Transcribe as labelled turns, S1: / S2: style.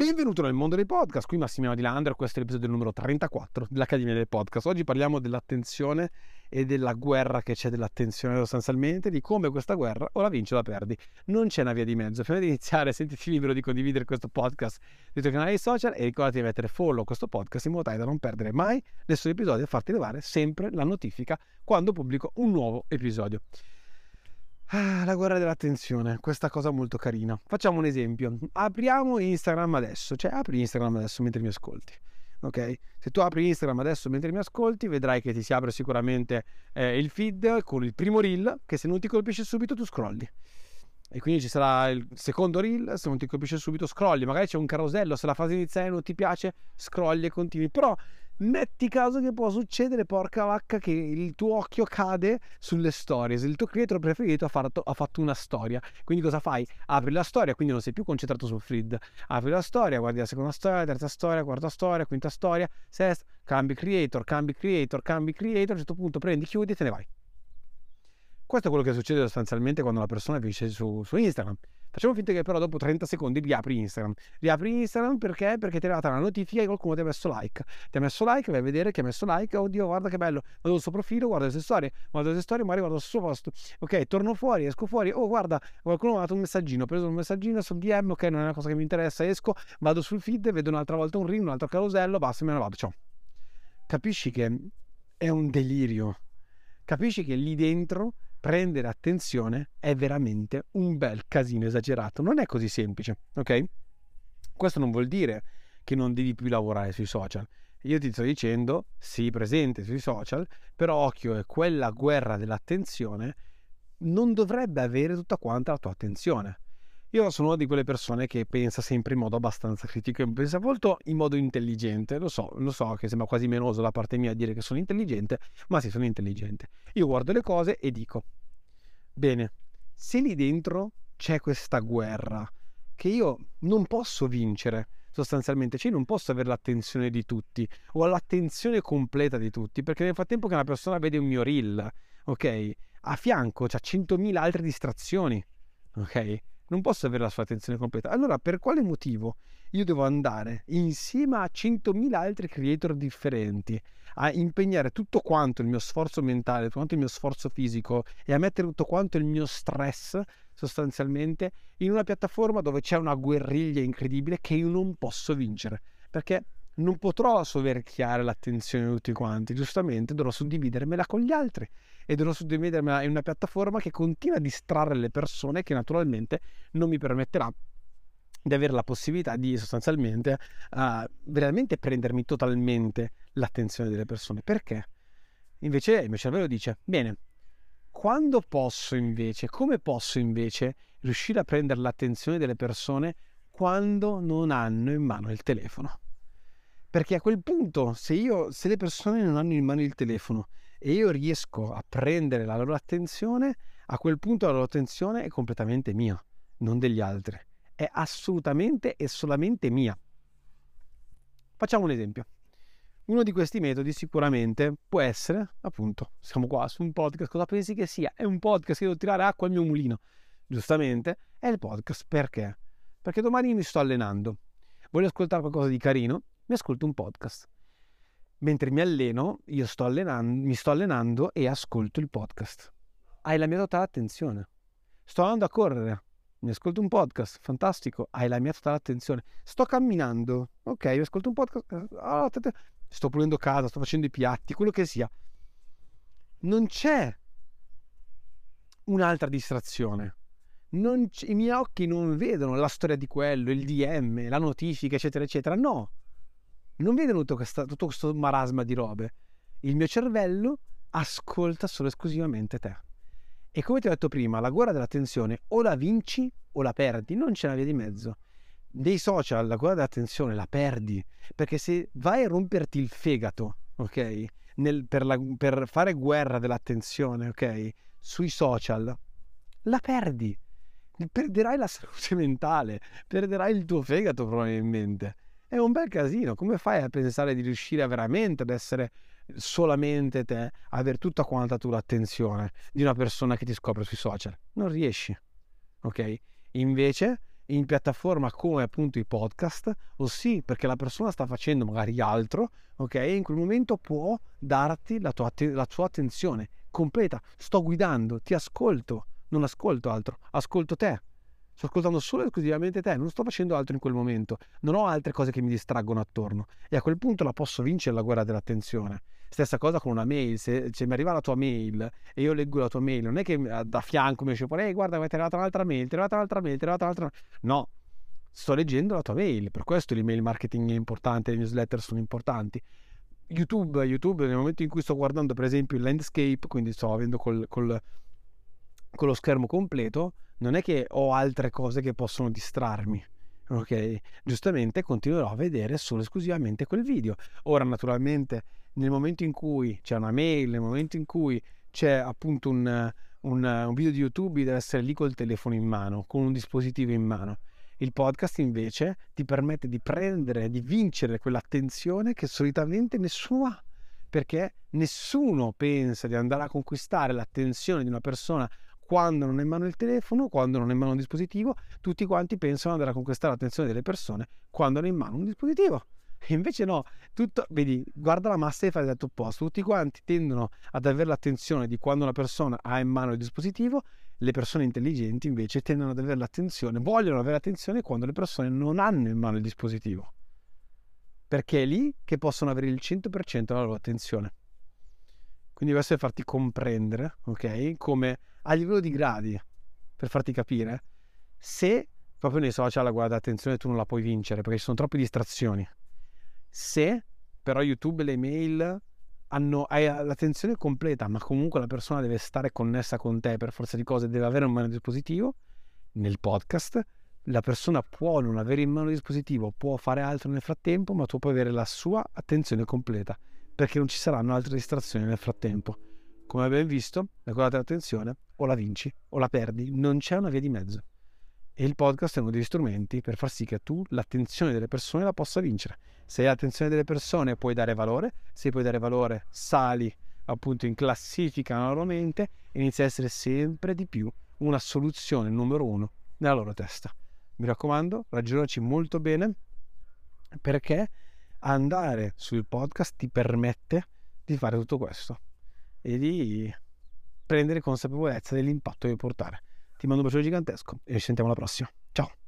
S1: Benvenuto nel mondo dei podcast, qui Massimiliano Di Landro, questo è l'episodio numero 34 dell'Accademia del Podcast. Oggi parliamo dell'attenzione e della guerra che c'è dell'attenzione sostanzialmente, di come questa guerra o la vinci o la perdi. Non c'è una via di mezzo. Prima di iniziare sentiti libero di condividere questo podcast sui tuoi canali social e ricordati di mettere follow a questo podcast in modo tale da non perdere mai nessun episodio e farti levare sempre la notifica quando pubblico un nuovo episodio. Ah, la guerra dell'attenzione, questa cosa molto carina. Facciamo un esempio. Apriamo Instagram adesso, cioè apri Instagram adesso mentre mi ascolti. Ok? Se tu apri Instagram adesso mentre mi ascolti, vedrai che ti si apre sicuramente eh, il feed con il primo reel che se non ti colpisce subito tu scrolli. E quindi ci sarà il secondo reel, se non ti colpisce subito scrolli, magari c'è un carosello, se la fase iniziale non ti piace, scrolli e continui. Però metti caso che può succedere, porca vacca, che il tuo occhio cade sulle storie. Se il tuo creator preferito ha fatto, ha fatto, una storia. Quindi cosa fai? Apri la storia, quindi non sei più concentrato sul feed. Apri la storia, guardi la seconda storia, terza storia, quarta storia, quinta storia, sesta, cambi creator, cambi creator, cambi creator, a un certo punto prendi, chiudi e te ne vai. Questo è quello che succede sostanzialmente quando la persona finisce su, su Instagram. Facciamo finta che però dopo 30 secondi riapri Instagram. Riapri Instagram perché? Perché ti è arrivata una notifica che qualcuno ti ha messo like. Ti ha messo like, vai a vedere che ha messo like. Oddio, guarda che bello. Vado sul suo profilo, guardo le sue storie, guardo le sue storie, magari guardo il suo post. Ok, torno fuori, esco fuori. Oh, guarda, qualcuno mi ha dato un messaggino. Ho preso un messaggino sul DM. Ok, non è una cosa che mi interessa. Esco, vado sul feed, vedo un'altra volta un ring, un altro carosello, basta, me ne vado. Ciao. Capisci che è un delirio. Capisci che lì dentro prendere attenzione è veramente un bel casino esagerato. Non è così semplice, ok? Questo non vuol dire che non devi più lavorare sui social. Io ti sto dicendo, sii presente sui social, però occhio, è quella guerra dell'attenzione non dovrebbe avere tutta quanta la tua attenzione. Io sono una di quelle persone che pensa sempre in modo abbastanza critico pensa molto in modo intelligente. Lo so, lo so che sembra quasi menoso da parte mia dire che sono intelligente, ma sì, sono intelligente. Io guardo le cose e dico, bene, se lì dentro c'è questa guerra che io non posso vincere, sostanzialmente, cioè non posso avere l'attenzione di tutti o l'attenzione completa di tutti, perché nel frattempo che una persona vede un mio reel, ok, a fianco c'ha 100.000 altre distrazioni, ok? Non posso avere la sua attenzione completa. Allora, per quale motivo io devo andare insieme a 100.000 altri creator differenti a impegnare tutto quanto il mio sforzo mentale, tutto quanto il mio sforzo fisico e a mettere tutto quanto il mio stress sostanzialmente in una piattaforma dove c'è una guerriglia incredibile che io non posso vincere perché non potrò soverchiare l'attenzione di tutti quanti, giustamente dovrò suddividermela con gli altri e dovrò suddividermela in una piattaforma che continua a distrarre le persone che naturalmente non mi permetterà di avere la possibilità di sostanzialmente uh, veramente prendermi totalmente l'attenzione delle persone. Perché? Invece il mio cervello dice, bene, quando posso invece, come posso invece riuscire a prendere l'attenzione delle persone quando non hanno in mano il telefono? Perché a quel punto, se, io, se le persone non hanno in mano il telefono e io riesco a prendere la loro attenzione, a quel punto la loro attenzione è completamente mia, non degli altri. È assolutamente e solamente mia. Facciamo un esempio. Uno di questi metodi sicuramente può essere, appunto, siamo qua su un podcast, cosa pensi che sia? È un podcast che devo tirare acqua al mio mulino. Giustamente, è il podcast perché? Perché domani mi sto allenando. Voglio ascoltare qualcosa di carino mi ascolto un podcast. Mentre mi alleno, io sto allenando, mi sto allenando e ascolto il podcast. Hai la mia totale attenzione. Sto andando a correre, mi ascolto un podcast, fantastico, hai la mia totale attenzione. Sto camminando, ok, mi ascolto un podcast, sto pulendo casa, sto facendo i piatti, quello che sia. Non c'è un'altra distrazione. I miei occhi non vedono la storia di quello, il DM, la notifica, eccetera, eccetera. No, non vedono tutto, questa, tutto questo marasma di robe. Il mio cervello ascolta solo esclusivamente te. E come ti ho detto prima, la guerra dell'attenzione o la vinci o la perdi, non c'è una via di mezzo. Dei social la guerra dell'attenzione la perdi, perché se vai a romperti il fegato, ok? Nel, per, la, per fare guerra dell'attenzione, ok? Sui social, la perdi. Perderai la salute mentale, perderai il tuo fegato probabilmente è un bel casino. Come fai a pensare di riuscire veramente ad essere solamente te, avere tutta quanta tu l'attenzione di una persona che ti scopre sui social? Non riesci, ok? Invece, in piattaforma come appunto i podcast, o sì, perché la persona sta facendo magari altro, ok? E in quel momento può darti la, tua, la sua attenzione completa. Sto guidando, ti ascolto, non ascolto altro, ascolto te. Sto ascoltando solo e esclusivamente te, non sto facendo altro in quel momento, non ho altre cose che mi distraggono attorno e a quel punto la posso vincere la guerra dell'attenzione. Stessa cosa con una mail, se, se mi arriva la tua mail e io leggo la tua mail, non è che da fianco mi esce fuori, ehi guarda, mi è arrivata un'altra mail, ti è arrivata un'altra mail, ti è arrivata un'altra No, sto leggendo la tua mail, per questo l'email marketing è importante, le newsletter sono importanti. YouTube, YouTube nel momento in cui sto guardando per esempio il landscape, quindi sto avendo col, col, con lo schermo completo, non è che ho altre cose che possono distrarmi. Ok, giustamente continuerò a vedere solo esclusivamente quel video. Ora, naturalmente, nel momento in cui c'è una mail, nel momento in cui c'è appunto un, un, un video di YouTube, deve essere lì col telefono in mano, con un dispositivo in mano. Il podcast invece ti permette di prendere, di vincere quell'attenzione che solitamente nessuno ha, perché nessuno pensa di andare a conquistare l'attenzione di una persona quando non è in mano il telefono, quando non è in mano un dispositivo, tutti quanti pensano di andare a conquistare l'attenzione delle persone quando hanno in mano un dispositivo. E invece no, tutto, vedi, guarda la massa e fai detto opposto. Tutti quanti tendono ad avere l'attenzione di quando una persona ha in mano il dispositivo, le persone intelligenti invece tendono ad avere l'attenzione, vogliono avere l'attenzione quando le persone non hanno in mano il dispositivo. Perché è lì che possono avere il 100% della loro attenzione. Quindi questo è farti comprendere, ok? Come a livello di gradi, per farti capire, se proprio nei social guarda attenzione tu non la puoi vincere perché ci sono troppe distrazioni. Se però YouTube e le mail hanno, hai l'attenzione completa, ma comunque la persona deve stare connessa con te per forza di cose, deve avere un mano dispositivo, nel podcast la persona può non avere in mano il dispositivo, può fare altro nel frattempo, ma tu puoi avere la sua attenzione completa perché non ci saranno altre distrazioni nel frattempo. Come abbiamo visto, la cosa dell'attenzione o la vinci o la perdi, non c'è una via di mezzo. E il podcast è uno degli strumenti per far sì che tu l'attenzione delle persone la possa vincere. Se hai l'attenzione delle persone puoi dare valore, se puoi dare valore sali appunto in classifica nella loro mente e inizia a essere sempre di più una soluzione numero uno nella loro testa. Mi raccomando, ragionaci molto bene perché andare sul podcast ti permette di fare tutto questo e di prendere consapevolezza dell'impatto che portare. Ti mando un bacio gigantesco e ci sentiamo alla prossima. Ciao!